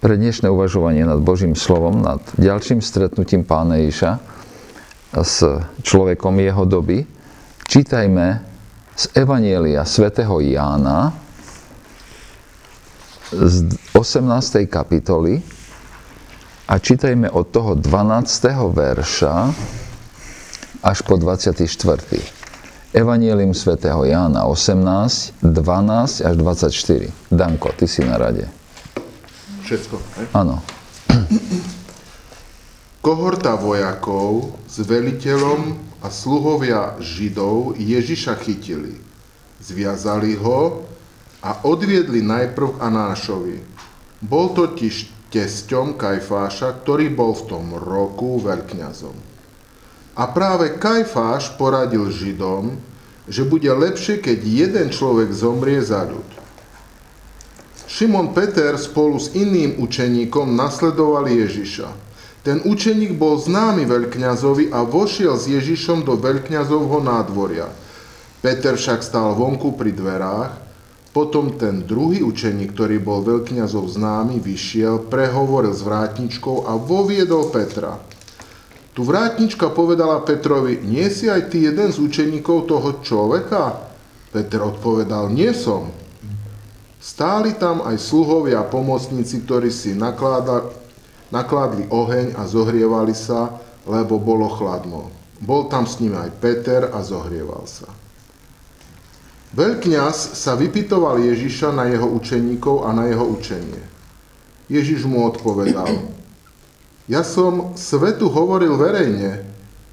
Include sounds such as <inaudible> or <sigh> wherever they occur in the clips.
pre dnešné uvažovanie nad Božím slovom, nad ďalším stretnutím pána Ježiša s človekom jeho doby, čítajme z Evanielia svätého Jána z 18. kapitoly a čítajme od toho 12. verša až po 24. Evangelium svätého Jána 18, 12 až 24. Danko, ty si na rade. Všetko? Áno. <clears throat> Kohorta vojakov s veliteľom a sluhovia Židov Ježiša chytili. Zviazali ho a odviedli najprv Anášovi. Bol totiž tesťom Kajfáša, ktorý bol v tom roku veľkňazom. A práve Kajfáš poradil Židom, že bude lepšie, keď jeden človek zomrie za ľud. Šimon Peter spolu s iným učeníkom nasledovali Ježiša. Ten učeník bol známy veľkňazovi a vošiel s Ježišom do veľkňazovho nádvoria. Peter však stál vonku pri dverách, potom ten druhý učeník, ktorý bol veľkňazov známy, vyšiel, prehovoril s vrátničkou a voviedol Petra. Tu vrátnička povedala Petrovi, nie si aj ty jeden z učeníkov toho človeka? Peter odpovedal, nie som. Stáli tam aj sluhovia a pomocníci, ktorí si nakládali, nakládli oheň a zohrievali sa, lebo bolo chladno. Bol tam s nimi aj Peter a zohrieval sa. Veľkňaz sa vypitoval Ježiša na jeho učeníkov a na jeho učenie. Ježiš mu odpovedal, <clears throat> ja som svetu hovoril verejne,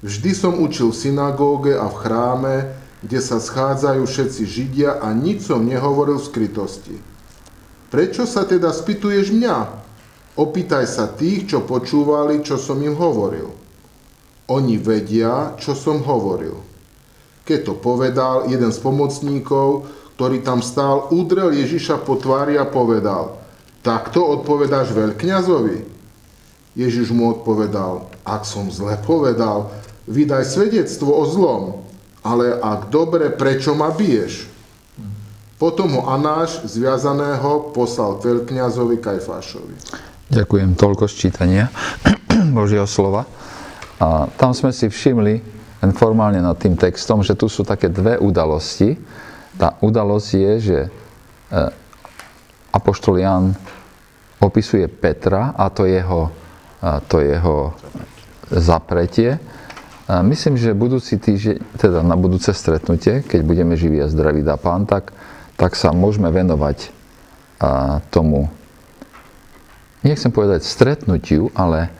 vždy som učil v synagóge a v chráme, kde sa schádzajú všetci Židia a nič som nehovoril v skrytosti. Prečo sa teda spýtuješ mňa? Opýtaj sa tých, čo počúvali, čo som im hovoril. Oni vedia, čo som hovoril. Keď to povedal, jeden z pomocníkov, ktorý tam stál, udrel Ježiša po tvári a povedal, takto odpovedáš veľkňazovi? Ježiš mu odpovedal, ak som zle povedal, vydaj svedectvo o zlom, ale ak dobre, prečo ma biješ? Potom ho Anáš zviazaného poslal veľkňazovi Kajfášovi. Ďakujem, toľko ščítania <clears throat> Božieho slova. A tam sme si všimli len formálne nad tým textom, že tu sú také dve udalosti. Tá udalosť je, že e, Apoštol Jan opisuje Petra a to jeho, to jeho zapretie Myslím, že budúci týždeň, teda na budúce stretnutie, keď budeme živí a zdraví dá pán, tak, tak sa môžeme venovať a, tomu, nechcem povedať stretnutiu, ale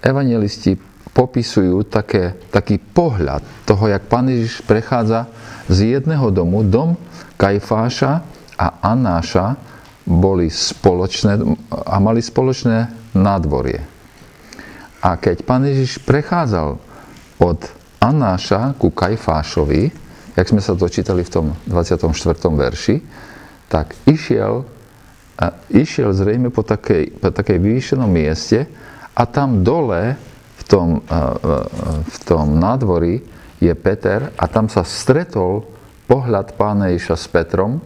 evangelisti popisujú také, taký pohľad toho, jak pán Ježiš prechádza z jedného domu, dom Kajfáša a Anáša boli spoločné a mali spoločné nádvorie. A keď pán Ježiš prechádzal od Anáša ku Kajfášovi, jak sme sa dočítali v tom 24. verši, tak išiel, išiel zrejme po takej, po takej vyvýšenom mieste a tam dole v tom, v tom nádvorí je Peter a tam sa stretol pohľad pána Ježa s Petrom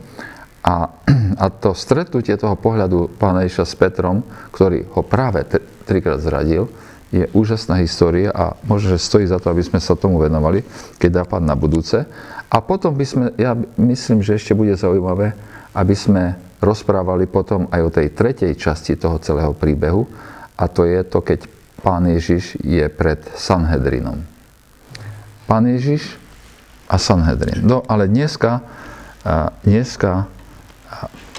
a, <clears throat> a to stretnutie toho pohľadu pána Ježa s Petrom, ktorý ho práve trikrát zradil, je úžasná história a možno, že stojí za to, aby sme sa tomu venovali, keď dá pán na budúce. A potom by sme, ja myslím, že ešte bude zaujímavé, aby sme rozprávali potom aj o tej tretej časti toho celého príbehu, a to je to, keď pán Ježiš je pred Sanhedrinom. Pán Ježiš a Sanhedrin. No, ale dneska, dneska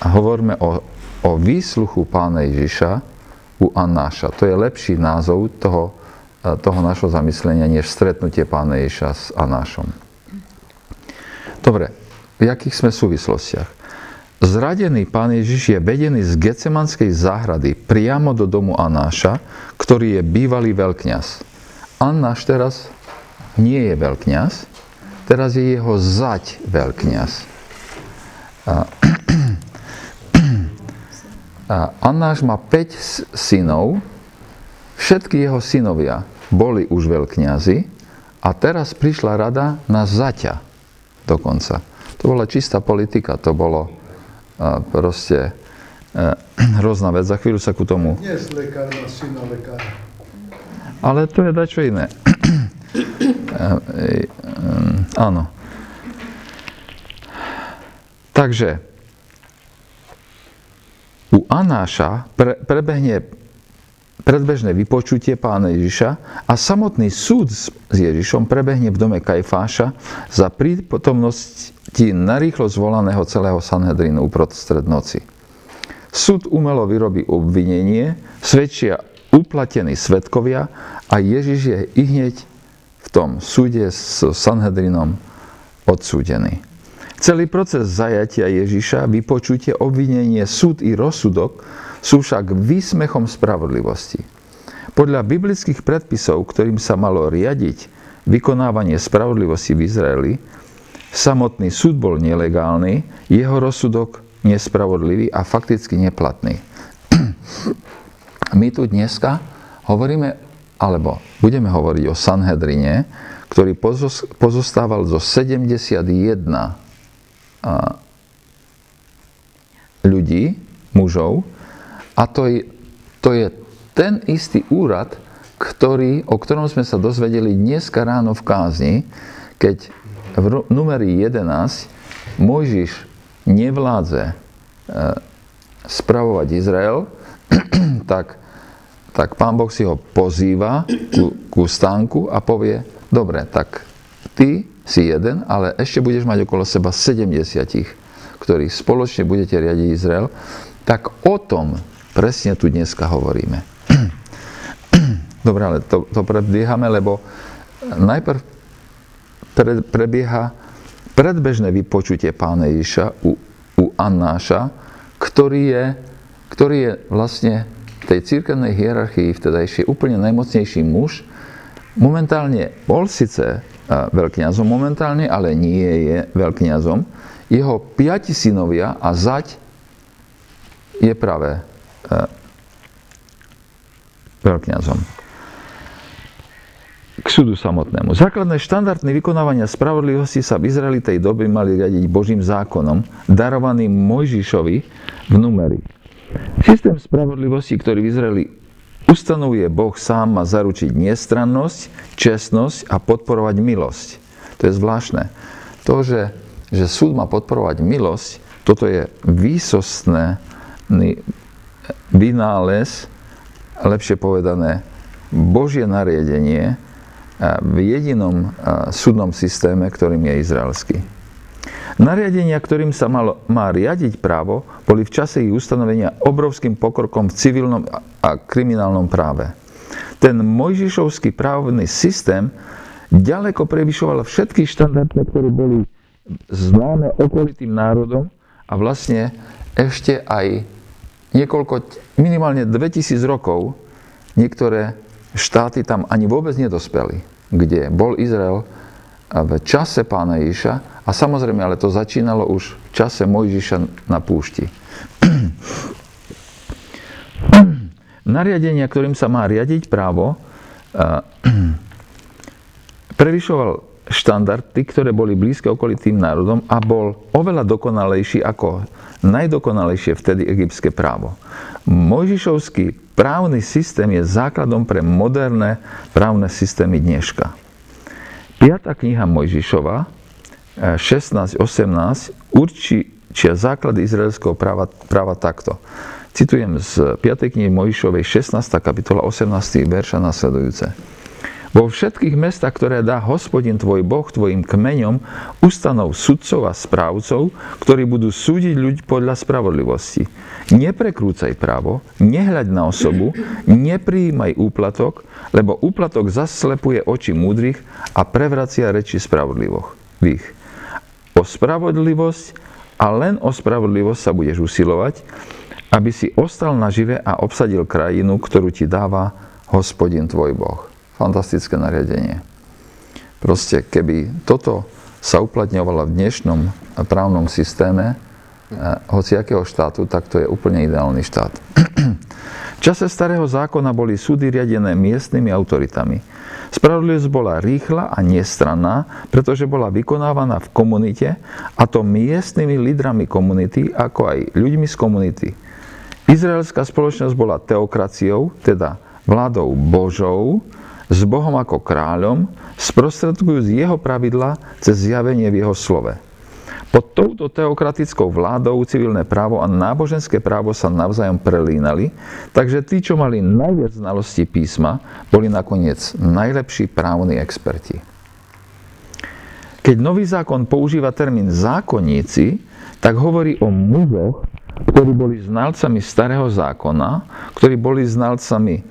hovoríme o, o výsluchu pána Ježiša, u Anáša. To je lepší názov toho, eh, toho našho zamyslenia, než stretnutie pána Ježa s Anášom. Dobre, v jakých sme súvislostiach? Zradený pán Ježiš je vedený z Gecemanskej záhrady priamo do domu Anáša, ktorý je bývalý veľkňaz. Anáš teraz nie je veľkňaz, teraz je jeho zať veľkňaz. Annáš má 5 synov, všetky jeho synovia boli už veľkňazi a teraz prišla rada na zaťa dokonca. To bola čistá politika, to bolo proste... <clears throat> hrozná vec, za chvíľu sa ku tomu. Dnes lekár má syna lekára. Ale to je dačo iné. <clears throat> E, e, áno. Takže u Anáša pre, prebehne predbežné vypočutie pána Ježiša a samotný súd s Ježišom prebehne v dome Kajfáša za prítomnosti narýchlo zvolaného celého Sanhedrinu uprostred noci. Súd umelo vyrobí obvinenie, svedčia uplatení svetkovia a Ježiš je i hneď v tom súde s Sanhedrinom odsúdený. Celý proces zajatia Ježiša, vypočutie, obvinenie, súd i rozsudok sú však výsmechom spravodlivosti. Podľa biblických predpisov, ktorým sa malo riadiť vykonávanie spravodlivosti v Izraeli, samotný súd bol nelegálny, jeho rozsudok nespravodlivý a fakticky neplatný. My tu dneska hovoríme, alebo budeme hovoriť o Sanhedrine, ktorý pozostával zo 71 ľudí, mužov, a to je, to je ten istý úrad, ktorý, o ktorom sme sa dozvedeli dneska ráno v kázni, keď v numeri 11 Mojžiš nevládze e, spravovať Izrael, <clears throat> tak, tak pán Boh si ho pozýva ku, ku stánku a povie, dobre, tak ty si jeden, ale ešte budeš mať okolo seba 70, ktorí spoločne budete riadiť Izrael, tak o tom presne tu dneska hovoríme. <clears throat> Dobre, ale to, to prebiehame, lebo najprv pre, prebieha predbežné vypočutie pána Ježiša u, u Annáša, ktorý je, ktorý je vlastne v tej církevnej hierarchii vtedajšie úplne najmocnejší muž. Momentálne bol síce veľkňazom momentálne, ale nie je veľkňazom. Jeho piati synovia a zať je práve e, veľkňazom. K súdu samotnému. Základné štandardy vykonávania spravodlivosti sa v Izraeli tej doby mali riadiť Božím zákonom, darovaným Mojžišovi v numeri. Systém spravodlivosti, ktorý v Izraeli ustanovuje Boh sám má zaručiť nestrannosť, čestnosť a podporovať milosť. To je zvláštne. To, že, že súd má podporovať milosť, toto je výsostný vynález, lepšie povedané, Božie nariadenie v jedinom súdnom systéme, ktorým je izraelský. Nariadenia, ktorým sa malo, má riadiť právo, boli v čase ich ustanovenia obrovským pokrokom v civilnom a kriminálnom práve. Ten mojžišovský právny systém ďaleko prevyšoval všetky štandardy, ktoré boli známe okolitým národom a vlastne ešte aj niekoľko, minimálne 2000 rokov niektoré štáty tam ani vôbec nedospeli, kde bol Izrael v čase pána Ježiša a samozrejme, ale to začínalo už v čase Mojžiša na púšti. <clears throat> Nariadenia, ktorým sa má riadiť právo, <clears throat> prevyšoval štandardy, ktoré boli blízke okolitým národom a bol oveľa dokonalejší ako najdokonalejšie vtedy egyptské právo. Mojžišovský právny systém je základom pre moderné právne systémy dneška. Piatá kniha Mojžišova 16-18 určia základy izraelského práva, práva takto. Citujem z 5. knihy Mojžišovej 16. kapitola 18. verša nasledujúce. Vo všetkých mestách, ktoré dá hospodin tvoj Boh tvojim kmeňom, ustanov sudcov a správcov, ktorí budú súdiť ľudí podľa spravodlivosti. Neprekrúcaj právo, nehľaď na osobu, nepríjmaj úplatok, lebo úplatok zaslepuje oči múdrych a prevracia reči spravodlivých o spravodlivosť a len o spravodlivosť sa budeš usilovať, aby si ostal nažive a obsadil krajinu, ktorú ti dáva hospodin tvoj Boh. Fantastické nariadenie. Proste, keby toto sa uplatňovalo v dnešnom právnom systéme eh, hociakého štátu, tak to je úplne ideálny štát. <clears throat> V čase starého zákona boli súdy riadené miestnymi autoritami. Spravodlivosť bola rýchla a nestranná, pretože bola vykonávaná v komunite, a to miestnymi lídrami komunity, ako aj ľuďmi z komunity. Izraelská spoločnosť bola teokraciou, teda vládou Božou, s Bohom ako kráľom, sprostredkujúc jeho pravidla cez zjavenie v jeho slove. Pod touto teokratickou vládou civilné právo a náboženské právo sa navzájom prelínali, takže tí, čo mali najviac znalostí písma, boli nakoniec najlepší právni experti. Keď nový zákon používa termín zákonníci, tak hovorí o mužoch, ktorí boli znalcami starého zákona, ktorí boli znalcami e,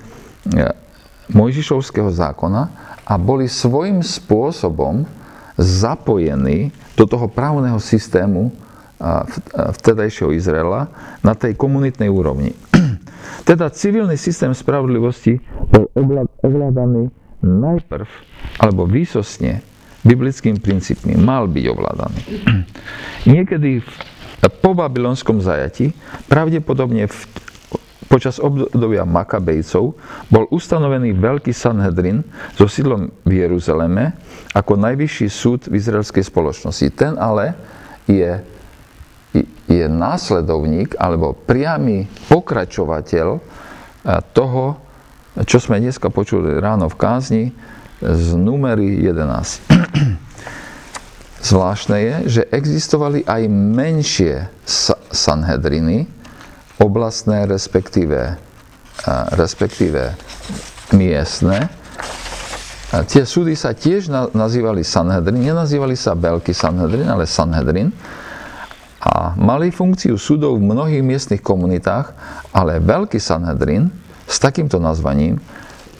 Mojžišovského zákona a boli svojím spôsobom zapojení do toho právneho systému vtedajšieho Izraela na tej komunitnej úrovni. <clears throat> Teda civilný systém spravodlivosti bol ovládaný najprv, alebo výsostne, biblickým princípmi. Mal byť ovládaný. <clears throat> Niekedy po babylonskom zajati, pravdepodobne v, počas obdobia Makabejcov, bol ustanovený Veľký Sanhedrin so sídlom v Jeruzaleme ako najvyšší súd v izraelskej spoločnosti. Ten ale je, je následovník alebo priamy pokračovateľ e, toho, čo sme dneska počuli ráno v kázni z numery 11. Zvláštne je, že existovali aj menšie Sanhedriny, oblastné respektíve, respektíve miestne. Tie súdy sa tiež nazývali Sanhedrin, nenazývali sa Veľký Sanhedrin, ale Sanhedrin. A mali funkciu súdov v mnohých miestnych komunitách, ale Veľký Sanhedrin s takýmto nazvaním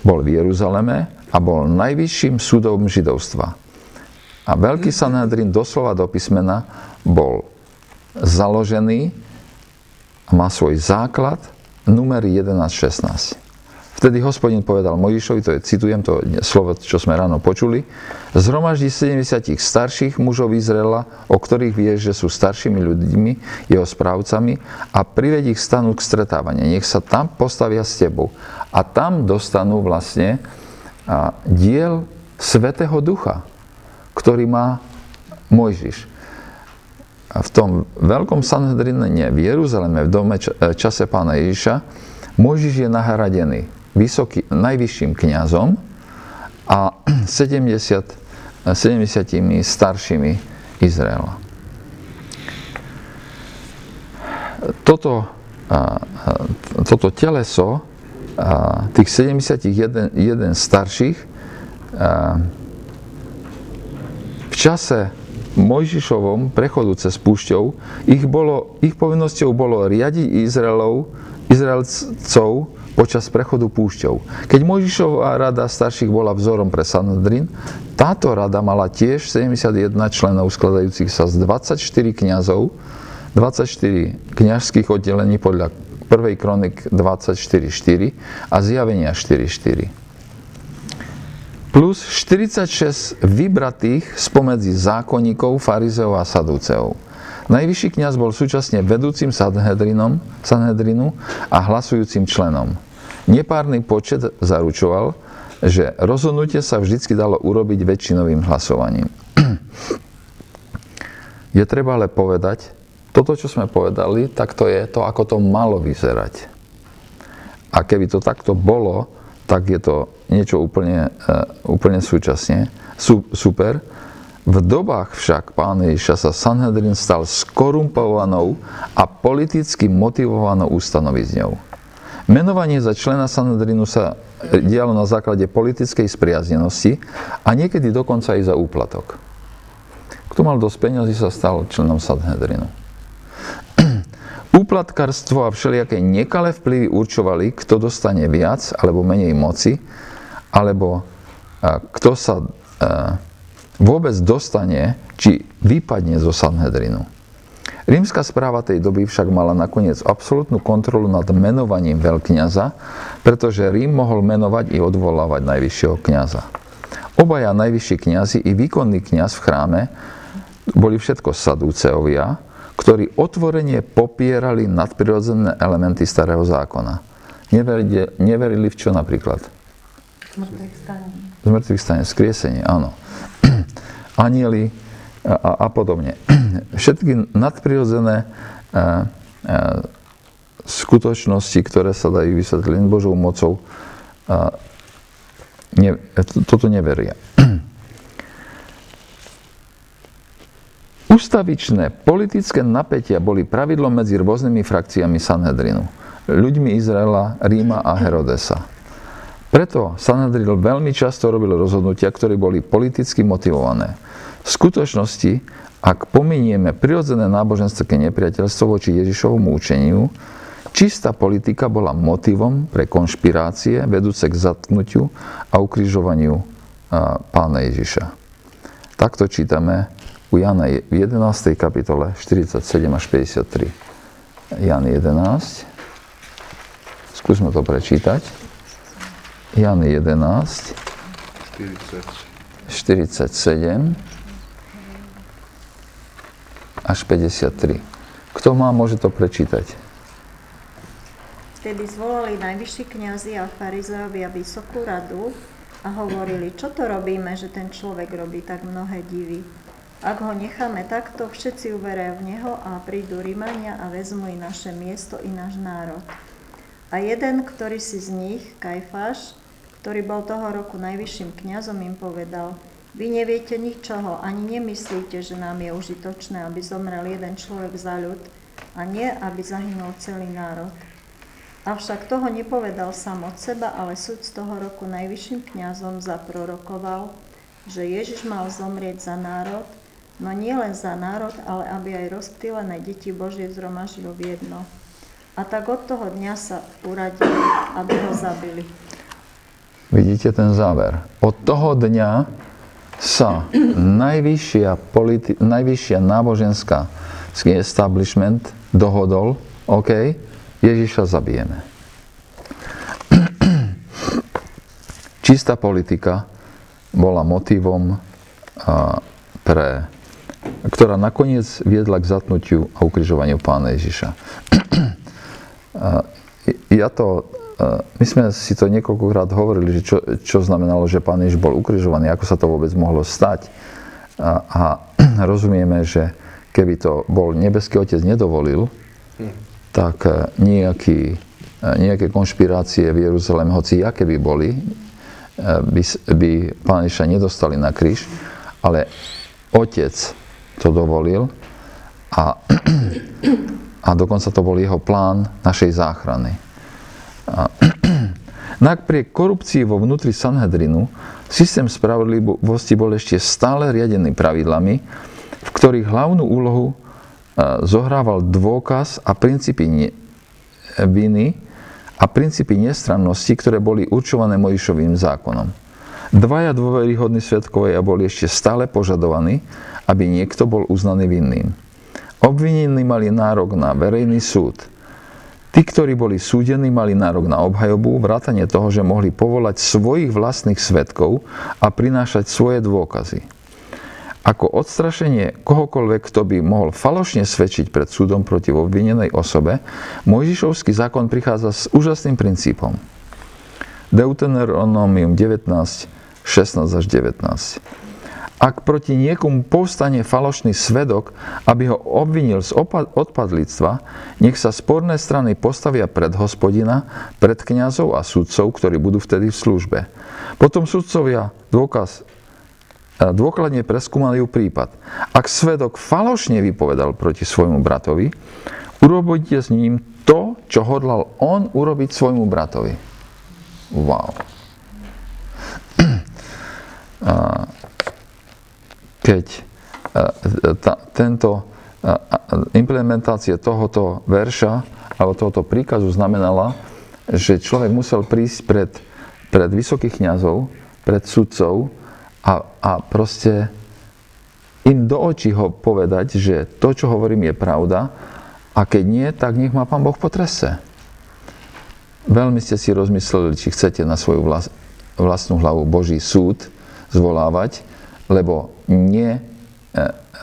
bol v Jeruzaleme a bol najvyšším súdom židovstva. A veľký Sanhedrin doslova do písmena bol založený a má svoj základ numery 11.16. Vtedy hospodin povedal Mojišovi, to je, citujem to slovo, čo sme ráno počuli, zhromaždí 70 starších mužov Izraela, o ktorých vieš, že sú staršími ľuďmi, jeho správcami a prived ich stanu k stretávaniu. Nech sa tam postavia s tebou. A tam dostanú vlastne diel Svetého Ducha ktorý má Mojžiš. V tom veľkom Sanhedrine, v Jeruzaleme, v dome e, čase pána Ježiša, Mojžiš je nahradený vysoký, najvyšším kňazom a <clears throat> 70, 70 staršími Izraela. Toto, toto teleso tých 71 starších čase Mojžišovom prechodu cez púšťou ich, bolo, ich povinnosťou bolo riadiť Izraelov, Izraelcov počas prechodu púšťou. Keď Mojžišová rada starších bola vzorom pre Sanhedrin, táto rada mala tiež 71 členov skladajúcich sa z 24 kňazov, 24 kňažských oddelení podľa 1. kronik 24.4 a zjavenia 4.4 plus 46 vybratých spomedzi zákonníkov, farizeov a sadúceov. Najvyšší kňaz bol súčasne vedúcim Sanhedrinom, Sanhedrinu a hlasujúcim členom. Nepárny počet zaručoval, že rozhodnutie sa vždycky dalo urobiť väčšinovým hlasovaním. Je treba ale povedať, toto, čo sme povedali, tak to je to, ako to malo vyzerať. A keby to takto bolo, tak je to niečo úplne, e, úplne súčasne. Super. V dobách však pána Ježiša sa Sanhedrin stal skorumpovanou a politicky motivovanou ustanovizňou. Menovanie za člena Sanhedrinu sa dialo na základe politickej spriaznenosti a niekedy dokonca aj za úplatok. Kto mal dosť peniazy, sa stal členom Sanhedrinu. <clears throat> Úplatkarstvo a všelijaké nekalé vplyvy určovali, kto dostane viac alebo menej moci, alebo kto sa vôbec dostane, či vypadne zo Sanhedrinu. Rímska správa tej doby však mala nakoniec absolútnu kontrolu nad menovaním veľkňaza, pretože Rím mohol menovať i odvolávať najvyššieho kňaza. Obaja najvyšší kňazi i výkonný kňaz v chráme boli všetko sadúceovia, ktorí otvorene popierali nadprirodzené elementy starého zákona. Neverili, neverili v čo napríklad? Zmrtvých stane. Zmrtvých stane, áno. <clears throat> Anieli a, a podobne. <clears throat> Všetky nadprirodzené a, a, skutočnosti, ktoré sa dajú vysvetliť len Božou mocou, a ne, toto neveria. <clears throat> Ustavičné politické napätia boli pravidlom medzi rôznymi frakciami Sanhedrinu, ľuďmi Izraela, Ríma a Herodesa. Preto Sanhedrin veľmi často robil rozhodnutia, ktoré boli politicky motivované. V skutočnosti, ak pominieme prirodzené náboženské nepriateľstvo voči Ježišovmu učeniu, čistá politika bola motivom pre konšpirácie vedúce k zatknutiu a ukrižovaniu pána Ježiša. Takto čítame u Jana v 11. kapitole 47 až 53. Jan 11. Skúsme to prečítať. Jan 11. 47 až 53. Kto má, môže to prečítať. Vtedy zvolali najvyšší kňazi a farizejovia vysokú radu a hovorili, čo to robíme, že ten človek robí tak mnohé divy. Ak ho necháme takto, všetci uverajú v Neho a prídu Rímania a vezmu i naše miesto, i náš národ. A jeden, ktorý si z nich, Kajfáš, ktorý bol toho roku najvyšším kňazom, im povedal, vy neviete ničoho, ani nemyslíte, že nám je užitočné, aby zomrel jeden človek za ľud a nie, aby zahynul celý národ. Avšak toho nepovedal sám od seba, ale súd z toho roku najvyšším kňazom zaprorokoval, že Ježiš mal zomrieť za národ, no nie len za národ, ale aby aj rozptýlené deti Božie zhromaždil v jedno. A tak od toho dňa sa uradili, aby ho zabili. Vidíte ten záver. Od toho dňa sa najvyššia, politi- najvyššia náboženská establishment dohodol, OK, Ježiša zabijeme. <clears throat> Čistá politika bola motivom pre ktorá nakoniec viedla k zatnutiu a ukrižovaniu pána Ježiša. <clears throat> Ja to, my sme si to niekoľkokrát hovorili, že čo, čo znamenalo, že pán Ježiš bol ukrižovaný, ako sa to vôbec mohlo stať. A, a <clears throat> rozumieme, že keby to bol nebeský otec nedovolil, tak e, nejaký, e, nejaké konšpirácie v Jeruzalém, hoci aké by boli, e, by, by pán Ježiša nedostali na kríž, ale otec to dovolil a, <clears throat> a dokonca to bol jeho plán našej záchrany. <clears throat> Napriek korupcii vo vnútri Sanhedrinu systém spravodlivosti bol ešte stále riadený pravidlami, v ktorých hlavnú úlohu e, zohrával dôkaz a princípy viny a princípy nestrannosti, ktoré boli určované Mojišovým zákonom. Dvaja dôveryhodní svetkovia boli ešte stále požadovaní aby niekto bol uznaný vinným. Obvinení mali nárok na verejný súd. Tí, ktorí boli súdení, mali nárok na obhajobu, vrátanie toho, že mohli povolať svojich vlastných svetkov a prinášať svoje dôkazy. Ako odstrašenie kohokoľvek, kto by mohol falošne svedčiť pred súdom proti obvinenej osobe, Mojžišovský zákon prichádza s úžasným princípom. Deuteronomium 19, 16 až 19 ak proti niekomu povstane falošný svedok, aby ho obvinil z odpadlictva, nech sa sporné strany postavia pred hospodina, pred kňazov a sudcov, ktorí budú vtedy v službe. Potom sudcovia dôkaz e, dôkladne preskúmali prípad. Ak svedok falošne vypovedal proti svojmu bratovi, urobíte s ním to, čo hodlal on urobiť svojmu bratovi. Wow. <clears throat> keď e, tento e, implementácia tohoto verša alebo tohoto príkazu znamenala, že človek musel prísť pred, pred vysokých kňazov, pred sudcov a, a proste im do očí ho povedať, že to, čo hovorím, je pravda a keď nie, tak nech ma Pán Boh potrese. Veľmi ste si rozmysleli, či chcete na svoju vlastnú hlavu Boží súd zvolávať, lebo nie e,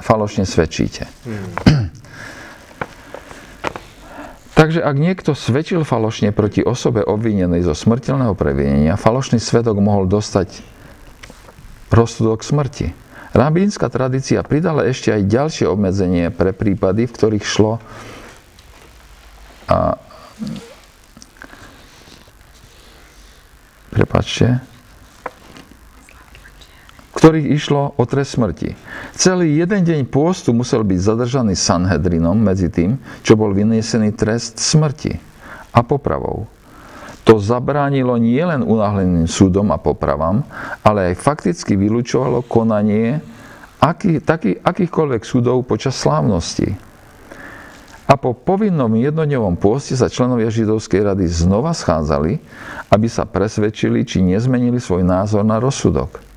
falošne svedčíte. Hmm. Takže ak niekto svedčil falošne proti osobe obvinenej zo smrteľného previnenia, falošný svedok mohol dostať rozsudok smrti. Rabínska tradícia pridala ešte aj ďalšie obmedzenie pre prípady, v ktorých šlo a prepačte, ktorých išlo o trest smrti. Celý jeden deň pôstu musel byť zadržaný Sanhedrinom medzi tým, čo bol vyniesený trest smrti a popravou. To zabránilo nielen unáhleným súdom a popravám, ale aj fakticky vylúčovalo konanie aký, taký, akýchkoľvek súdov počas slávnosti. A po povinnom jednodňovom pôste sa členovia židovskej rady znova schádzali, aby sa presvedčili, či nezmenili svoj názor na rozsudok.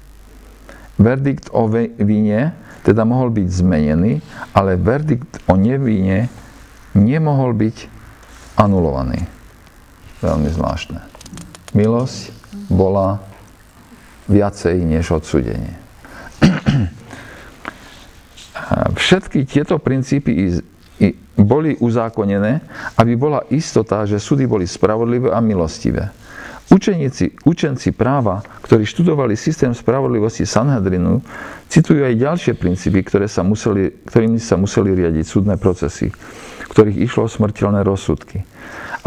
Verdikt o vine teda mohol byť zmenený, ale verdikt o nevine nemohol byť anulovaný. Veľmi zvláštne. Milosť bola viacej než odsudenie. <clears throat> Všetky tieto princípy boli uzákonené, aby bola istota, že súdy boli spravodlivé a milostivé. Učeníci, učenci práva, ktorí študovali systém spravodlivosti Sanhedrinu, citujú aj ďalšie princípy, ktoré sa museli, ktorými sa museli riadiť súdne procesy, ktorých išlo o smrteľné rozsudky.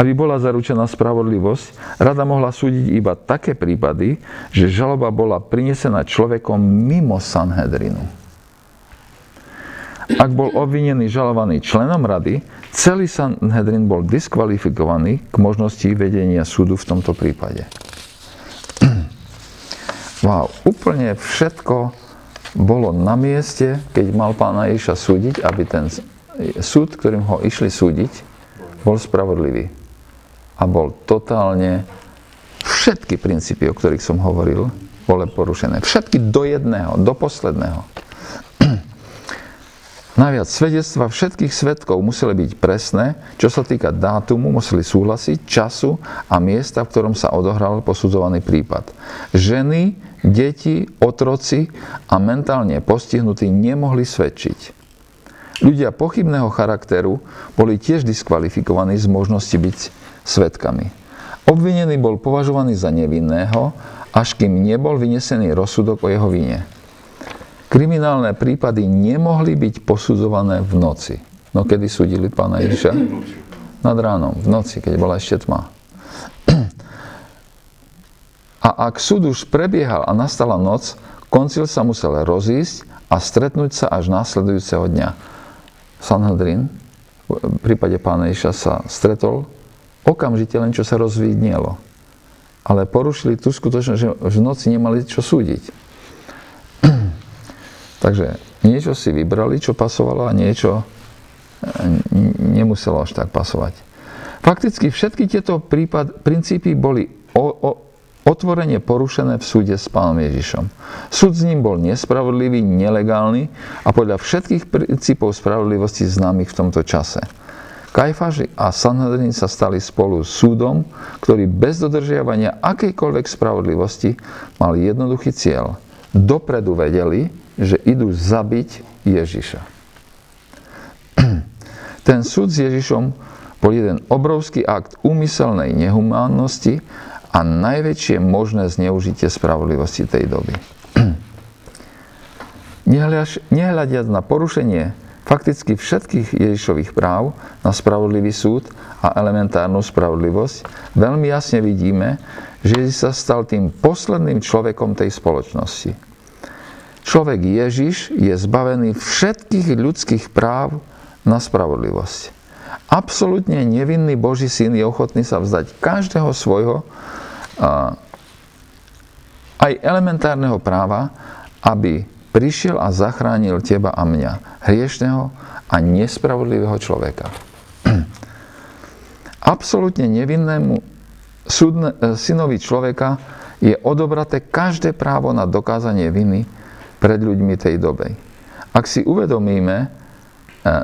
Aby bola zaručená spravodlivosť, rada mohla súdiť iba také prípady, že žaloba bola prinesená človekom mimo Sanhedrinu. Ak bol obvinený žalovaný členom rady, celý Sanhedrin bol diskvalifikovaný k možnosti vedenia súdu v tomto prípade. <clears throat> Wow, úplne všetko bolo na mieste, keď mal pána Ježiša súdiť, aby ten súd, ktorým ho išli súdiť, bol spravodlivý. A bol totálne všetky princípy, o ktorých som hovoril, boli porušené. Všetky do jedného, do posledného. <clears throat> Naviac svedectva všetkých svetkov museli byť presné, čo sa týka dátumu, museli súhlasiť, času a miesta, v ktorom sa odohral posudzovaný prípad. Ženy, deti, otroci a mentálne postihnutí nemohli svedčiť. Ľudia pochybného charakteru boli tiež diskvalifikovaní z možnosti byť svetkami. Obvinený bol považovaný za nevinného, až kým nebol vynesený rozsudok o jeho vine. Kriminálne prípady nemohli byť posudzované v noci. No kedy súdili pána Ježiša? Nad ránom, v noci, keď bola ešte tma. A ak súd už prebiehal a nastala noc, koncil sa musel rozísť a stretnúť sa až následujúceho dňa. Sanhedrin v prípade pána Ježiša sa stretol okamžite len, čo sa rozvídnielo. Ale porušili tú skutočnosť, že v noci nemali čo súdiť. Takže niečo si vybrali, čo pasovalo a niečo e, nemuselo až tak pasovať. Fakticky všetky tieto prípad, princípy boli o, o, otvorene porušené v súde s pánom Ježišom. Súd s ním bol nespravodlivý, nelegálny a podľa všetkých princípov spravodlivosti známych v tomto čase. Kajfáš a Sanhedrin sa stali spolu súdom, ktorý bez dodržiavania akejkoľvek spravodlivosti mal jednoduchý cieľ. Dopredu vedeli, že idú zabiť Ježiša. <clears throat> Ten súd s Ježišom bol jeden obrovský akt úmyselnej nehumánnosti a najväčšie možné zneužitie spravodlivosti tej doby. <clears throat> Nehľadiac na porušenie fakticky všetkých Ježišových práv na spravodlivý súd a elementárnu spravodlivosť, veľmi jasne vidíme, že Ježiš sa stal tým posledným človekom tej spoločnosti Človek Ježiš je zbavený všetkých ľudských práv na spravodlivosť. Absolutne nevinný Boží syn je ochotný sa vzdať každého svojho aj elementárneho práva, aby prišiel a zachránil teba a mňa, hriešného a nespravodlivého človeka. <clears throat> Absolutne nevinnému súdne, synovi človeka je odobraté každé právo na dokázanie viny pred ľuďmi tej doby. Ak si uvedomíme, e,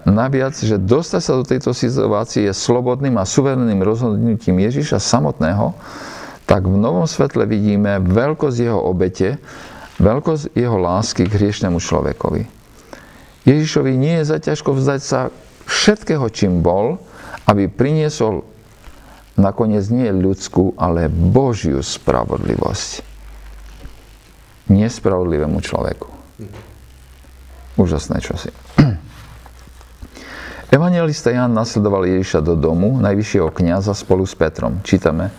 naviac, že dostať sa do tejto situácie je slobodným a suverénnym rozhodnutím Ježiša samotného, tak v novom svetle vidíme veľkosť jeho obete, veľkosť jeho lásky k hriešnemu človekovi. Ježišovi nie je zaťažko vzdať sa všetkého, čím bol, aby priniesol nakoniec nie ľudskú, ale Božiu spravodlivosť nespravodlivému človeku. Úžasné čosi. <clears throat> Evangelista Jan nasledoval Ježiša do domu najvyššieho kniaza spolu s Petrom. Čítame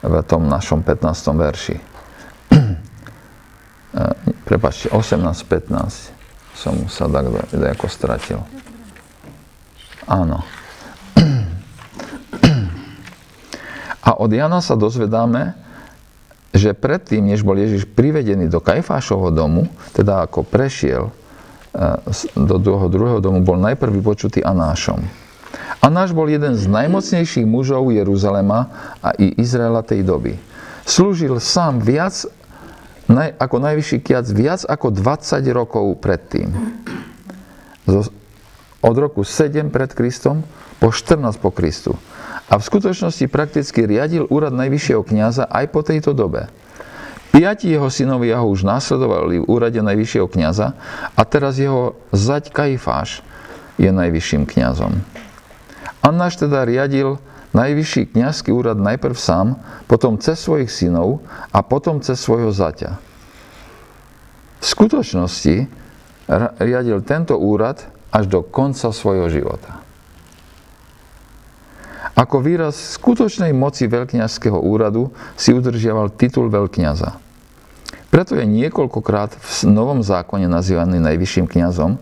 v tom našom 15. verši. <clears throat> Prepačte, 18.15 som sa tak ako stratil. Áno. <clears throat> A od Jana sa dozvedáme, že predtým, než bol Ježiš privedený do Kajfášovho domu, teda ako prešiel e, do toho druhého domu, bol najprv vypočutý Anášom. Anáš bol jeden z najmocnejších mužov Jeruzalema a i Izraela tej doby. Slúžil sám viac ako najvyšší kiac viac ako 20 rokov predtým. Od roku 7 pred Kristom po 14 po Kristu. A v skutočnosti prakticky riadil úrad najvyššieho kniaza aj po tejto dobe. Piati jeho synovia ho už následovali v úrade najvyššieho kniaza a teraz jeho zať Kajfáš je najvyšším kňazom. Annáš teda riadil najvyšší kniazský úrad najprv sám, potom cez svojich synov a potom cez svojho zaťa. V skutočnosti riadil tento úrad až do konca svojho života. Ako výraz skutočnej moci veľkňazského úradu si udržiaval titul veľkňaza. Preto je niekoľkokrát v Novom zákone nazývaný najvyšším kňazom.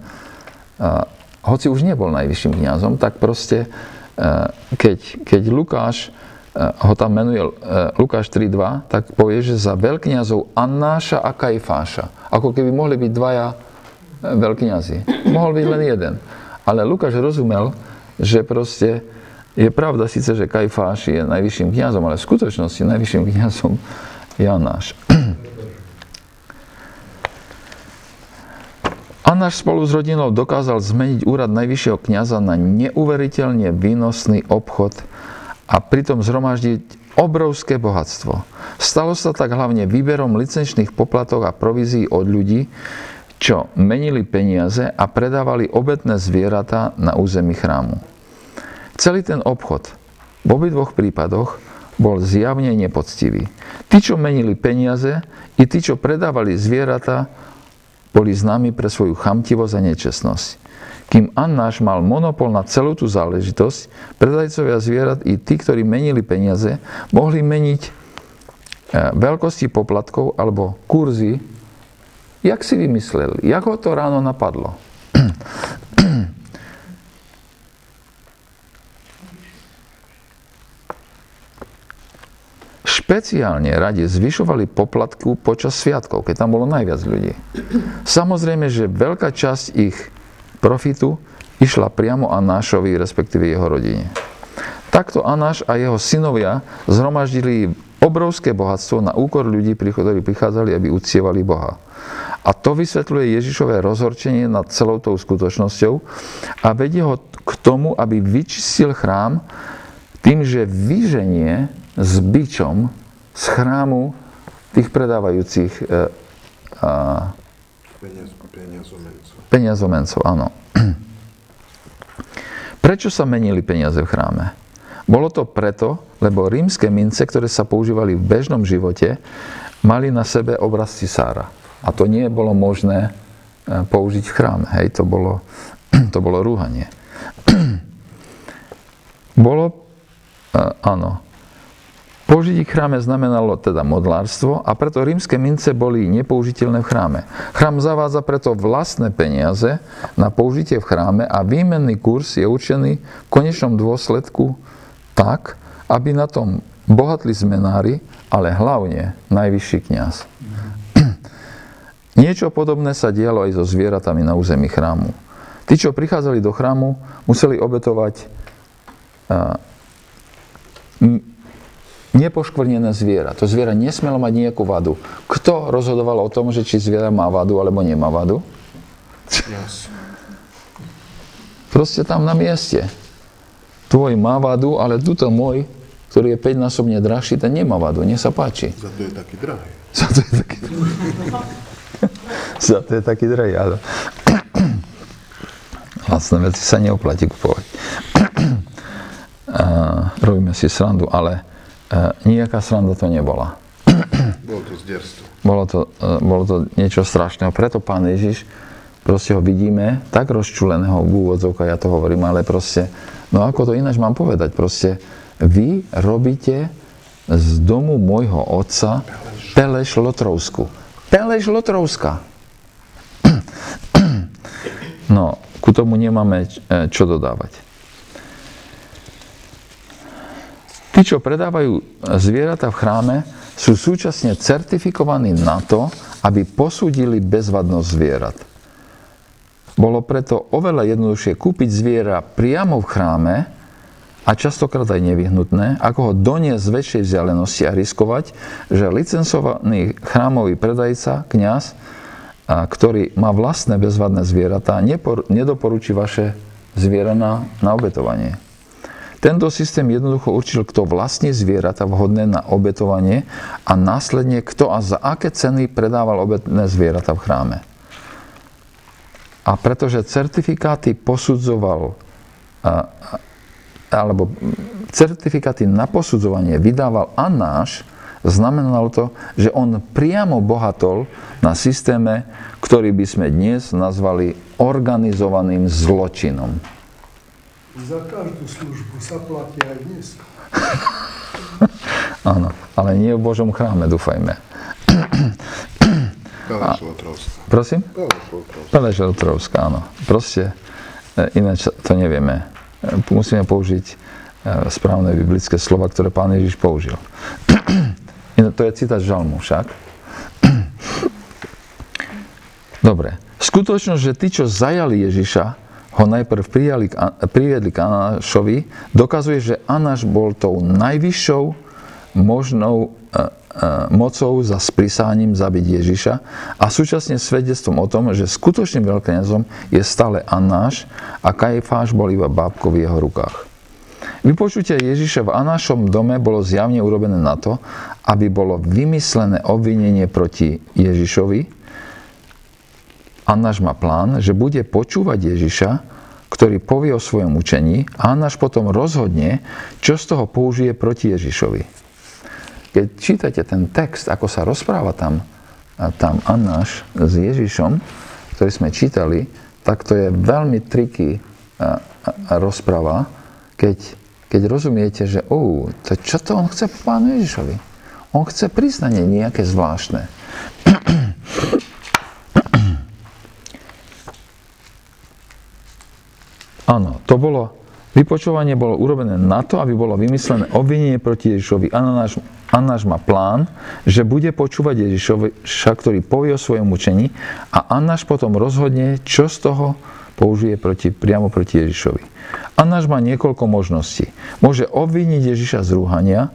Hoci už nebol najvyšším kňazom, tak proste keď, keď Lukáš ho tam menuje Lukáš 3.2, tak povie, že za veľkňazov Annáša a Kajfáša. Ako keby mohli byť dvaja veľkňazi. Mohol byť len jeden. Ale Lukáš rozumel, že proste je pravda síce, že Kajfáš je najvyšším kňazom, ale v skutočnosti najvyšším kňazom je Anáš. <clears throat> Anáš spolu s rodinou dokázal zmeniť úrad najvyššieho kniaza na neuveriteľne výnosný obchod a pritom zhromaždiť obrovské bohatstvo. Stalo sa tak hlavne výberom licenčných poplatok a provízií od ľudí, čo menili peniaze a predávali obetné zvieratá na území chrámu. Celý ten obchod v obidvoch prípadoch bol zjavne nepoctivý. Tí, čo menili peniaze, i tí, čo predávali zvieratá, boli známi pre svoju chamtivosť a nečestnosť. Kým Annáš mal monopol na celú tú záležitosť, predajcovia zvierat i tí, ktorí menili peniaze, mohli meniť e, veľkosti poplatkov alebo kurzy. Jak si vymysleli? Jak ho to ráno napadlo? Špeciálne radi zvyšovali poplatku počas sviatkov, keď tam bolo najviac ľudí. Samozrejme, že veľká časť ich profitu išla priamo Anášovi, respektíve jeho rodine. Takto Anáš a jeho synovia zhromaždili obrovské bohatstvo na úkor ľudí, ktorí prichádzali, aby uctievali Boha. A to vysvetľuje Ježišové rozhorčenie nad celou tou skutočnosťou a vedie ho k tomu, aby vyčistil chrám tým, že vyženie s bičom z chrámu tých predávajúcich e, a, peniazomencov. áno. <clears throat> Prečo sa menili peniaze v chráme? Bolo to preto, lebo rímske mince, ktoré sa používali v bežnom živote, mali na sebe obraz cisára. A to nie bolo možné e, použiť v chráme. Hej, to bolo, <clears throat> to bolo rúhanie. <clears throat> bolo, e, áno, Použiť ich v chráme znamenalo teda modlárstvo a preto rímske mince boli nepoužiteľné v chráme. Chrám zavádza preto vlastné peniaze na použitie v chráme a výmenný kurz je určený v konečnom dôsledku tak, aby na tom bohatli zmenári, ale hlavne najvyšší kňaz. <clears throat> Niečo podobné sa dialo aj so zvieratami na území chrámu. Tí, čo prichádzali do chrámu, museli obetovať nepoškvrnené zviera. To zviera nesmelo mať nejakú vadu. Kto rozhodoval o tom, že či zviera má vadu alebo nemá vadu? Yes. Proste tam na mieste. Tvoj má vadu, ale tuto môj, ktorý je 5-násobne drahší, ten nemá vadu. Nech sa páči. Za to je taký drahý. Za to je taký drahý. Za to je taký drahý, ale... Vlastné veci sa neoplatí kupovať. robíme si srandu, ale E, nejaká sranda to nebola. Bolo to zdierstvo. Bolo to, e, bolo to niečo strašného. Preto pán Ježiš proste ho vidíme tak rozčuleného v úvodzovka, ja to hovorím, ale proste, no ako to ináč mám povedať, proste vy robíte z domu môjho otca Peleš Lotrovsku. Peleš Lotrovska. <clears throat> No, ku tomu nemáme e, čo dodávať. Tí, čo predávajú zvieratá v chráme, sú súčasne certifikovaní na to, aby posúdili bezvadnosť zvierat. Bolo preto oveľa jednoduchšie kúpiť zviera priamo v chráme a častokrát aj nevyhnutné, ako ho doniesť z väčšej vzdialenosti a riskovať, že licencovaný chrámový predajca, kňaz, ktorý má vlastné bezvadné zvieratá, nedoporučí vaše zviera na, na. Tento systém jednoducho určil, kto vlastní zvieratá vhodné na obetovanie a následne kto a za aké ceny predával obetné zvieratá v chráme. A pretože certifikáty posudzoval, alebo certifikáty na posudzovanie vydával Anáš, znamenalo to, že on priamo bohatol na systéme, ktorý by sme dnes nazvali organizovaným zločinom. Za každú službu sa platí aj dnes. <laughs> Áno, ale nie v Božom chráme, dúfajme. <coughs> Peleš Lotrovská. Prosím? Peleš Lotrovská. Peleš Lotrovská, áno. Proste, e, ináč to nevieme. E, musíme použiť e, správne biblické slova, ktoré pán Ježiš použil. <coughs> To je citát žalmu však. <coughs> Dobre. Skutočnosť, že tí, čo zajali Ježiša, ho najprv prijali, priviedli k Anášovi, dokazuje, že Anáš bol tou najvyššou možnou mocou za sprisáním zabiť Ježiša a súčasne svedectvom o tom, že skutočným veľkňazom je stále Anáš a Kajfáš bol iba bábko v jeho rukách. Vypočutie Ježiša v Anášom dome bolo zjavne urobené na to, aby bolo vymyslené obvinenie proti Ježišovi. Anáš má plán, že bude počúvať Ježiša, ktorý povie o svojom učení a Anáš potom rozhodne, čo z toho použije proti Ježišovi keď čítate ten text, ako sa rozpráva tam, tam Annáš s Ježišom, ktorý sme čítali, tak to je veľmi triky rozpráva, keď, keď rozumiete, že oh, to, čo to on chce po pánu Ježišovi? On chce priznanie nejaké zvláštne. Áno, to bolo, vypočovanie bolo urobené na to, aby bolo vymyslené obvinenie proti Ježišovi. Anáš, Anáš má plán, že bude počúvať Ježišovi, ktorý povie o svojom učení a Anáš potom rozhodne, čo z toho použije proti, priamo proti Ježišovi. Anáš má niekoľko možností. Môže obviniť Ježiša z rúhania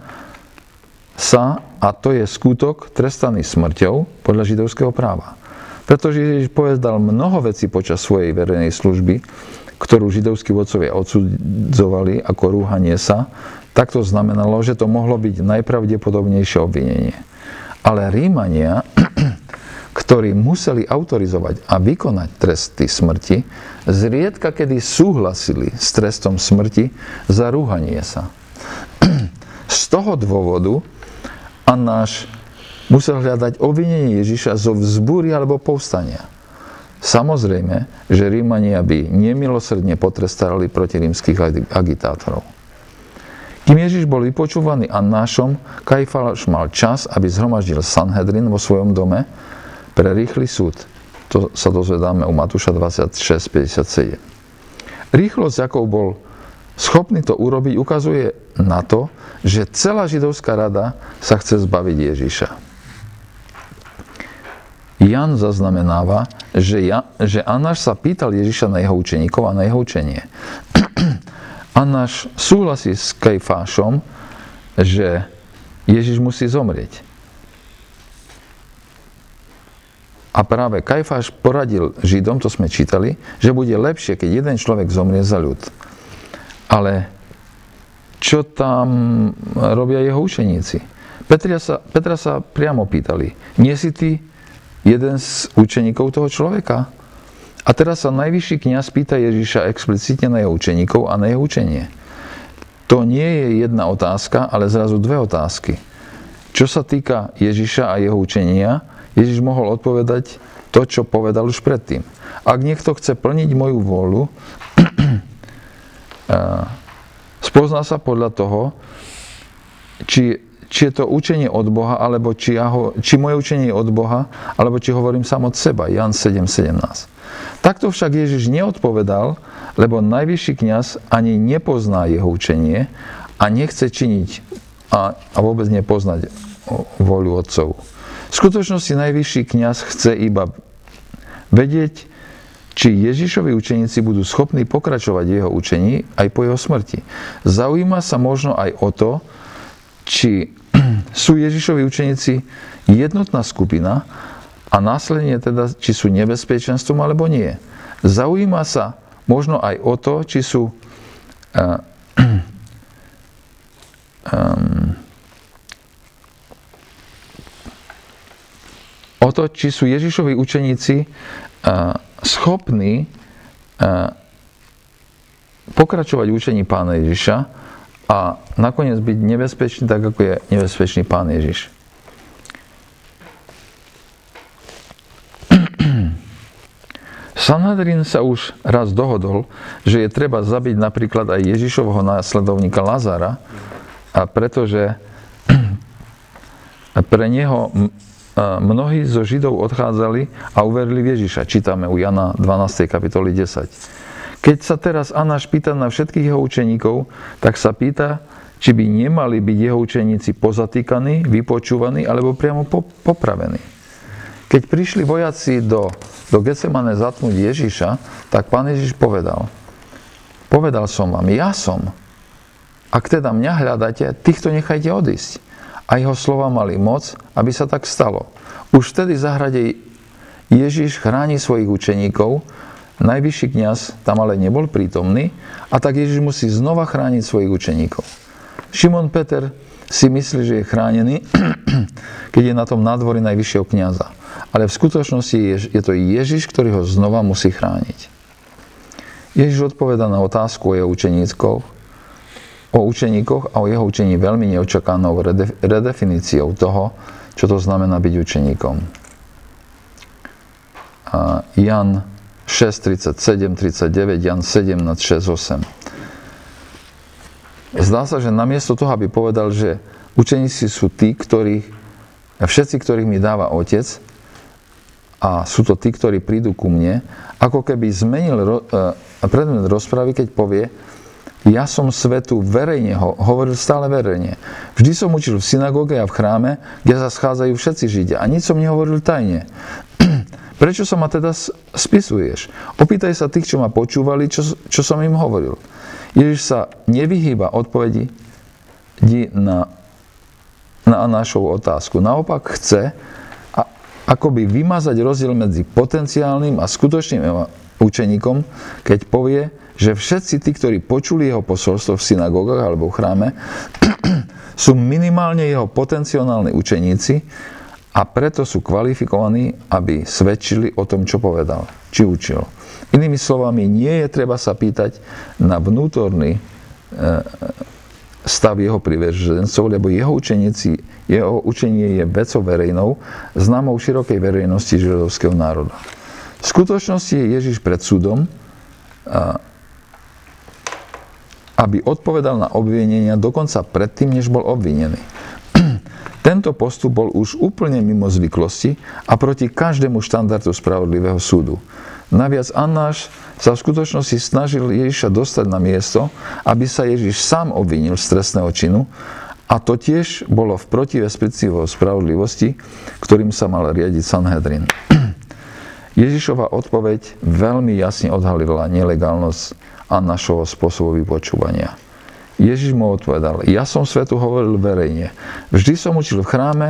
sa a to je skutok trestaný smrťou podľa židovského práva. Pretože Ježiš povedal mnoho vecí počas svojej verejnej služby, ktorú židovskí vodcovia odsudzovali ako rúhanie sa, tak to znamenalo, že to mohlo byť najpravdepodobnejšie obvinenie. Ale Rímania, <clears throat> ktorí museli autorizovať a vykonať tresty smrti, zriedka kedy súhlasili s trestom smrti za rúhanie sa. <clears throat> Z toho dôvodu Annáš musel hľadať obvinenie Ježiša zo vzbúry alebo povstania. Samozrejme, že Rímania by nemilosrdne potrestali proti rímskych agitátorov. Kým Ježiš bol vypočúvaný Annášom, Kajfáš mal čas, aby zhromaždil Sanhedrin vo svojom dome pre rýchly súd. To sa dozvedáme u Matúša 26.57. Rýchlosť, akou bol schopný to urobiť, ukazuje na to, že celá židovská rada sa chce zbaviť Ježiša. Jan zaznamenáva, že, ja, že Anáš sa pýtal Ježiša na jeho učeníkov a na jeho učenie. <clears throat> Anáš súhlasí s Kajfášom, že Ježiš musí zomrieť. A práve Kajfáš poradil Židom, to sme čítali, že bude lepšie, keď jeden človek zomrie za ľud. Ale čo tam robia jeho učeníci? Petra sa, Petra sa priamo pýtali, nie si ty jeden z učeníkov toho človeka? A teraz sa najvyšší kniaz pýta Ježiša explicitne na jeho učeníkov a na jeho učenie. To nie je jedna otázka, ale zrazu dve otázky. Čo sa týka Ježiša a jeho učenia, Ježiš mohol odpovedať to, čo povedal už predtým. Ak niekto chce plniť moju vôľu, <clears throat> spozná sa podľa toho, či, či je to učenie od Boha, alebo či, ja ho, či moje učenie je od Boha, alebo či hovorím sám od seba. Jan 7.17. Takto však Ježiš neodpovedal, lebo najvyšší kňaz ani nepozná jeho učenie a nechce činiť a, a vôbec nepoznať voľu otcov. V skutočnosti najvyšší kňaz chce iba vedieť, či Ježišovi učeníci budú schopní pokračovať jeho učení aj po jeho smrti. Zaujíma sa možno aj o to, či <clears throat> sú Ježišovi učeníci jednotná skupina a následne teda, či sú nebezpečenstvom alebo nie. Zaujíma sa možno aj o to, či sú uh, um, <clears throat> o to, či sú Ježišovi učeníci uh, schopní uh, pokračovať v učení pána Ježiša a nakoniec byť nebezpečný tak, ako je nebezpečný pán Ježiš. <clears throat> Sanhedrin sa už raz dohodol, že je treba zabiť napríklad aj Ježišovho následovníka Lazara, a pretože <clears throat> pre neho mnohí zo Židov odchádzali a uverili v Ježiša. Čítame u Jana 12. kapitoly 10. Keď sa teraz Anáš pýta na všetkých jeho učeníkov, tak sa pýta, či by nemali byť jeho učeníci pozatýkaní, vypočúvaní alebo priamo popravení. Keď prišli vojaci do do Getsemane zatnúť Ježiša, tak pán Ježiš povedal, povedal som vám, ja som. Ak teda mňa hľadáte, týchto nechajte odísť. A jeho slova mali moc, aby sa tak stalo. Už vtedy zahrade Ježiš chráni svojich učeníkov, najvyšší kňaz tam ale nebol prítomný a tak Ježiš musí znova chrániť svojich učeníkov. Šimon Peter si myslí, že je chránený, <clears throat> keď je na tom nádvorí najvyššieho kniaza ale v skutočnosti je, to Ježiš, ktorý ho znova musí chrániť. Ježiš odpoveda na otázku o jeho učeníkov, o učeníkoch a o jeho učení veľmi neočakanou redefiníciou toho, čo to znamená byť učeníkom. Jan 6, 37, 39, Jan 17, 6, 8. Zdá sa, že namiesto toho, aby povedal, že učeníci sú tí, ktorých, všetci, ktorých mi dáva Otec, a sú to tí, ktorí prídu ku mne, ako keby zmenil uh, predmet rozpravy, keď povie, ja som svetu verejne, ho, hovoril stále verejne. Vždy som učil v synagóge a v chráme, kde sa schádzajú všetci Židia a nič som nehovoril tajne. Prečo sa ma teda spisuješ? Opýtaj sa tých, čo ma počúvali, čo, čo som im hovoril. Ježiš sa nevyhýba odpovedi na, na našu otázku. Naopak chce, akoby vymazať rozdiel medzi potenciálnym a skutočným učeníkom, keď povie, že všetci tí, ktorí počuli jeho posolstvo v synagógach alebo v chráme, <clears throat> sú minimálne jeho potenciálni učeníci a preto sú kvalifikovaní, aby svedčili o tom, čo povedal, či učil. Inými slovami, nie je treba sa pýtať na vnútorný e, stav jeho privržencov, lebo jeho učeníci, jeho učenie je vecou verejnou, známou širokej verejnosti židovského národa. V skutočnosti je Ježiš pred súdom, aby odpovedal na obvinenia dokonca predtým, než bol obvinený. Tento postup bol už úplne mimo zvyklosti a proti každému štandardu spravodlivého súdu. Naviac Annáš sa v skutočnosti snažil Ježiša dostať na miesto, aby sa Ježiš sám obvinil z trestného činu a to tiež bolo v protivespeci vo spravodlivosti, ktorým sa mal riadiť Sanhedrin. <clears throat> Ježišova odpoveď veľmi jasne odhalila nelegálnosť Annášovho spôsobu vypočúvania. Ježiš mu odpovedal, ja som svetu hovoril verejne. Vždy som učil v chráme,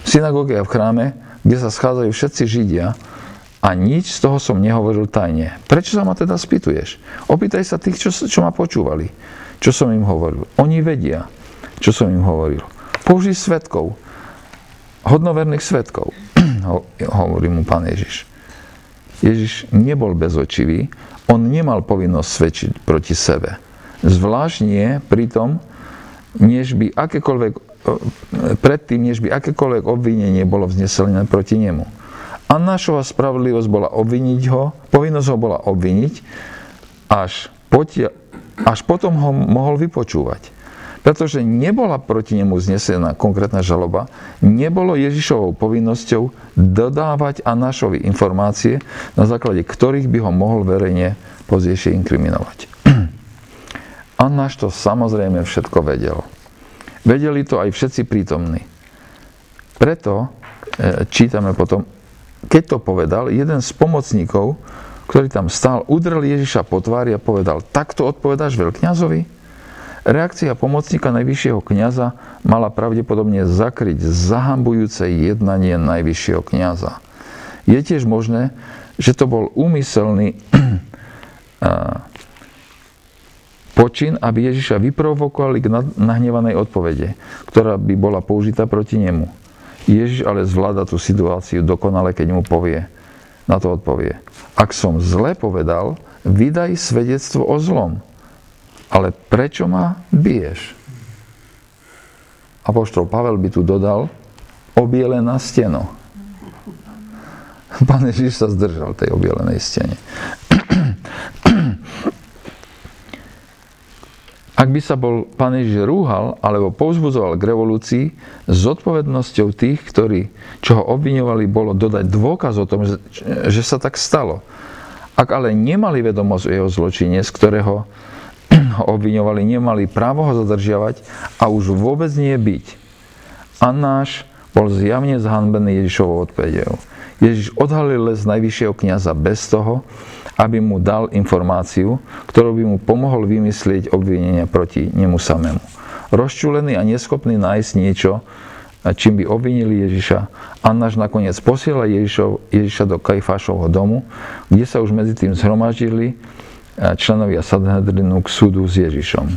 v synagóge a v chráme, kde sa schádzajú všetci Židia a nič z toho som nehovoril tajne. Prečo sa ma teda spýtuješ? Opýtaj sa tých, čo, čo ma počúvali. Čo som im hovoril. Oni vedia, čo som im hovoril. Použij svetkov. Hodnoverných svetkov. <clears throat> hovorí mu pán Ježiš. Ježiš nebol bezočivý. On nemal povinnosť svedčiť proti sebe. Zvlášť nie pri tom, než by akékoľvek, predtým, než by akékoľvek obvinenie bolo vznesené proti nemu Annášova spravodlivosť bola obviniť ho, povinnosť ho bola obviniť, až, potia, až potom ho mohol vypočúvať. Pretože nebola proti nemu znesená konkrétna žaloba, nebolo Ježišovou povinnosťou dodávať Anášovi informácie, na základe ktorých by ho mohol verejne pozdejšie inkriminovať. Annáš to samozrejme všetko vedel. Vedeli to aj všetci prítomní. Preto e, čítame potom, keď to povedal, jeden z pomocníkov, ktorý tam stál, udrel Ježiša po tvári a povedal, takto odpovedáš veľkňazovi? Reakcia pomocníka najvyššieho kniaza mala pravdepodobne zakryť zahambujúce jednanie najvyššieho kniaza. Je tiež možné, že to bol úmyselný <clears throat> počin, aby Ježiša vyprovokovali k nahnevanej odpovede, ktorá by bola použitá proti nemu. Ježiš ale zvláda tú situáciu dokonale, keď mu povie, na to odpovie. Ak som zle povedal, vydaj svedectvo o zlom ale prečo ma biješ? Apoštol Pavel by tu dodal, obielená steno. Pán Ježiš sa zdržal tej obielenej stene. Ak by sa bol pán Ježiš rúhal alebo povzbudzoval k revolúcii, s zodpovednosťou tých, ktorí, čo ho obviňovali, bolo dodať dôkaz o tom, že, sa tak stalo. Ak ale nemali vedomosť o jeho zločine, z ktorého ho obviňovali, nemali právo ho zadržiavať a už vôbec nie byť. Annáš bol zjavne zhanbený Ježišovou odpovedou. Ježiš odhalil les najvyššieho kniaza bez toho, aby mu dal informáciu, ktorou by mu pomohol vymyslieť obvinenia proti nemu samému. Rozčulený a neschopný nájsť niečo, čím by obvinili Ježiša, Annáš nakoniec posiela Ježiša do Kajfášovho domu, kde sa už medzi tým zhromaždili členovia Sanhedrinu k súdu s Ježišom.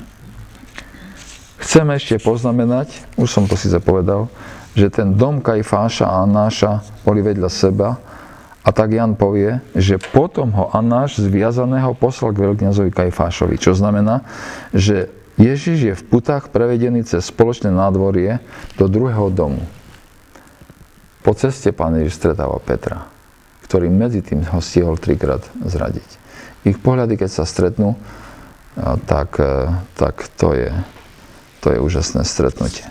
Chcem ešte poznamenať, už som to síce povedal, že ten dom Kajfáša a Anáša boli vedľa seba a tak Jan povie, že potom ho Anáš zviazaného poslal k veľkňazovi Kajfášovi, čo znamená, že Ježiš je v putách prevedený cez spoločné nádvorie do druhého domu. Po ceste pán Ježiš stretáva Petra, ktorý medzi tým ho stihol trikrát zradiť ich pohľady, keď sa stretnú, tak, e, tak to, je, to je úžasné stretnutie.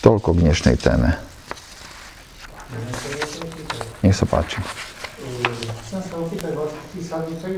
Toľko k dnešnej téme. Nech sa páči. Chcem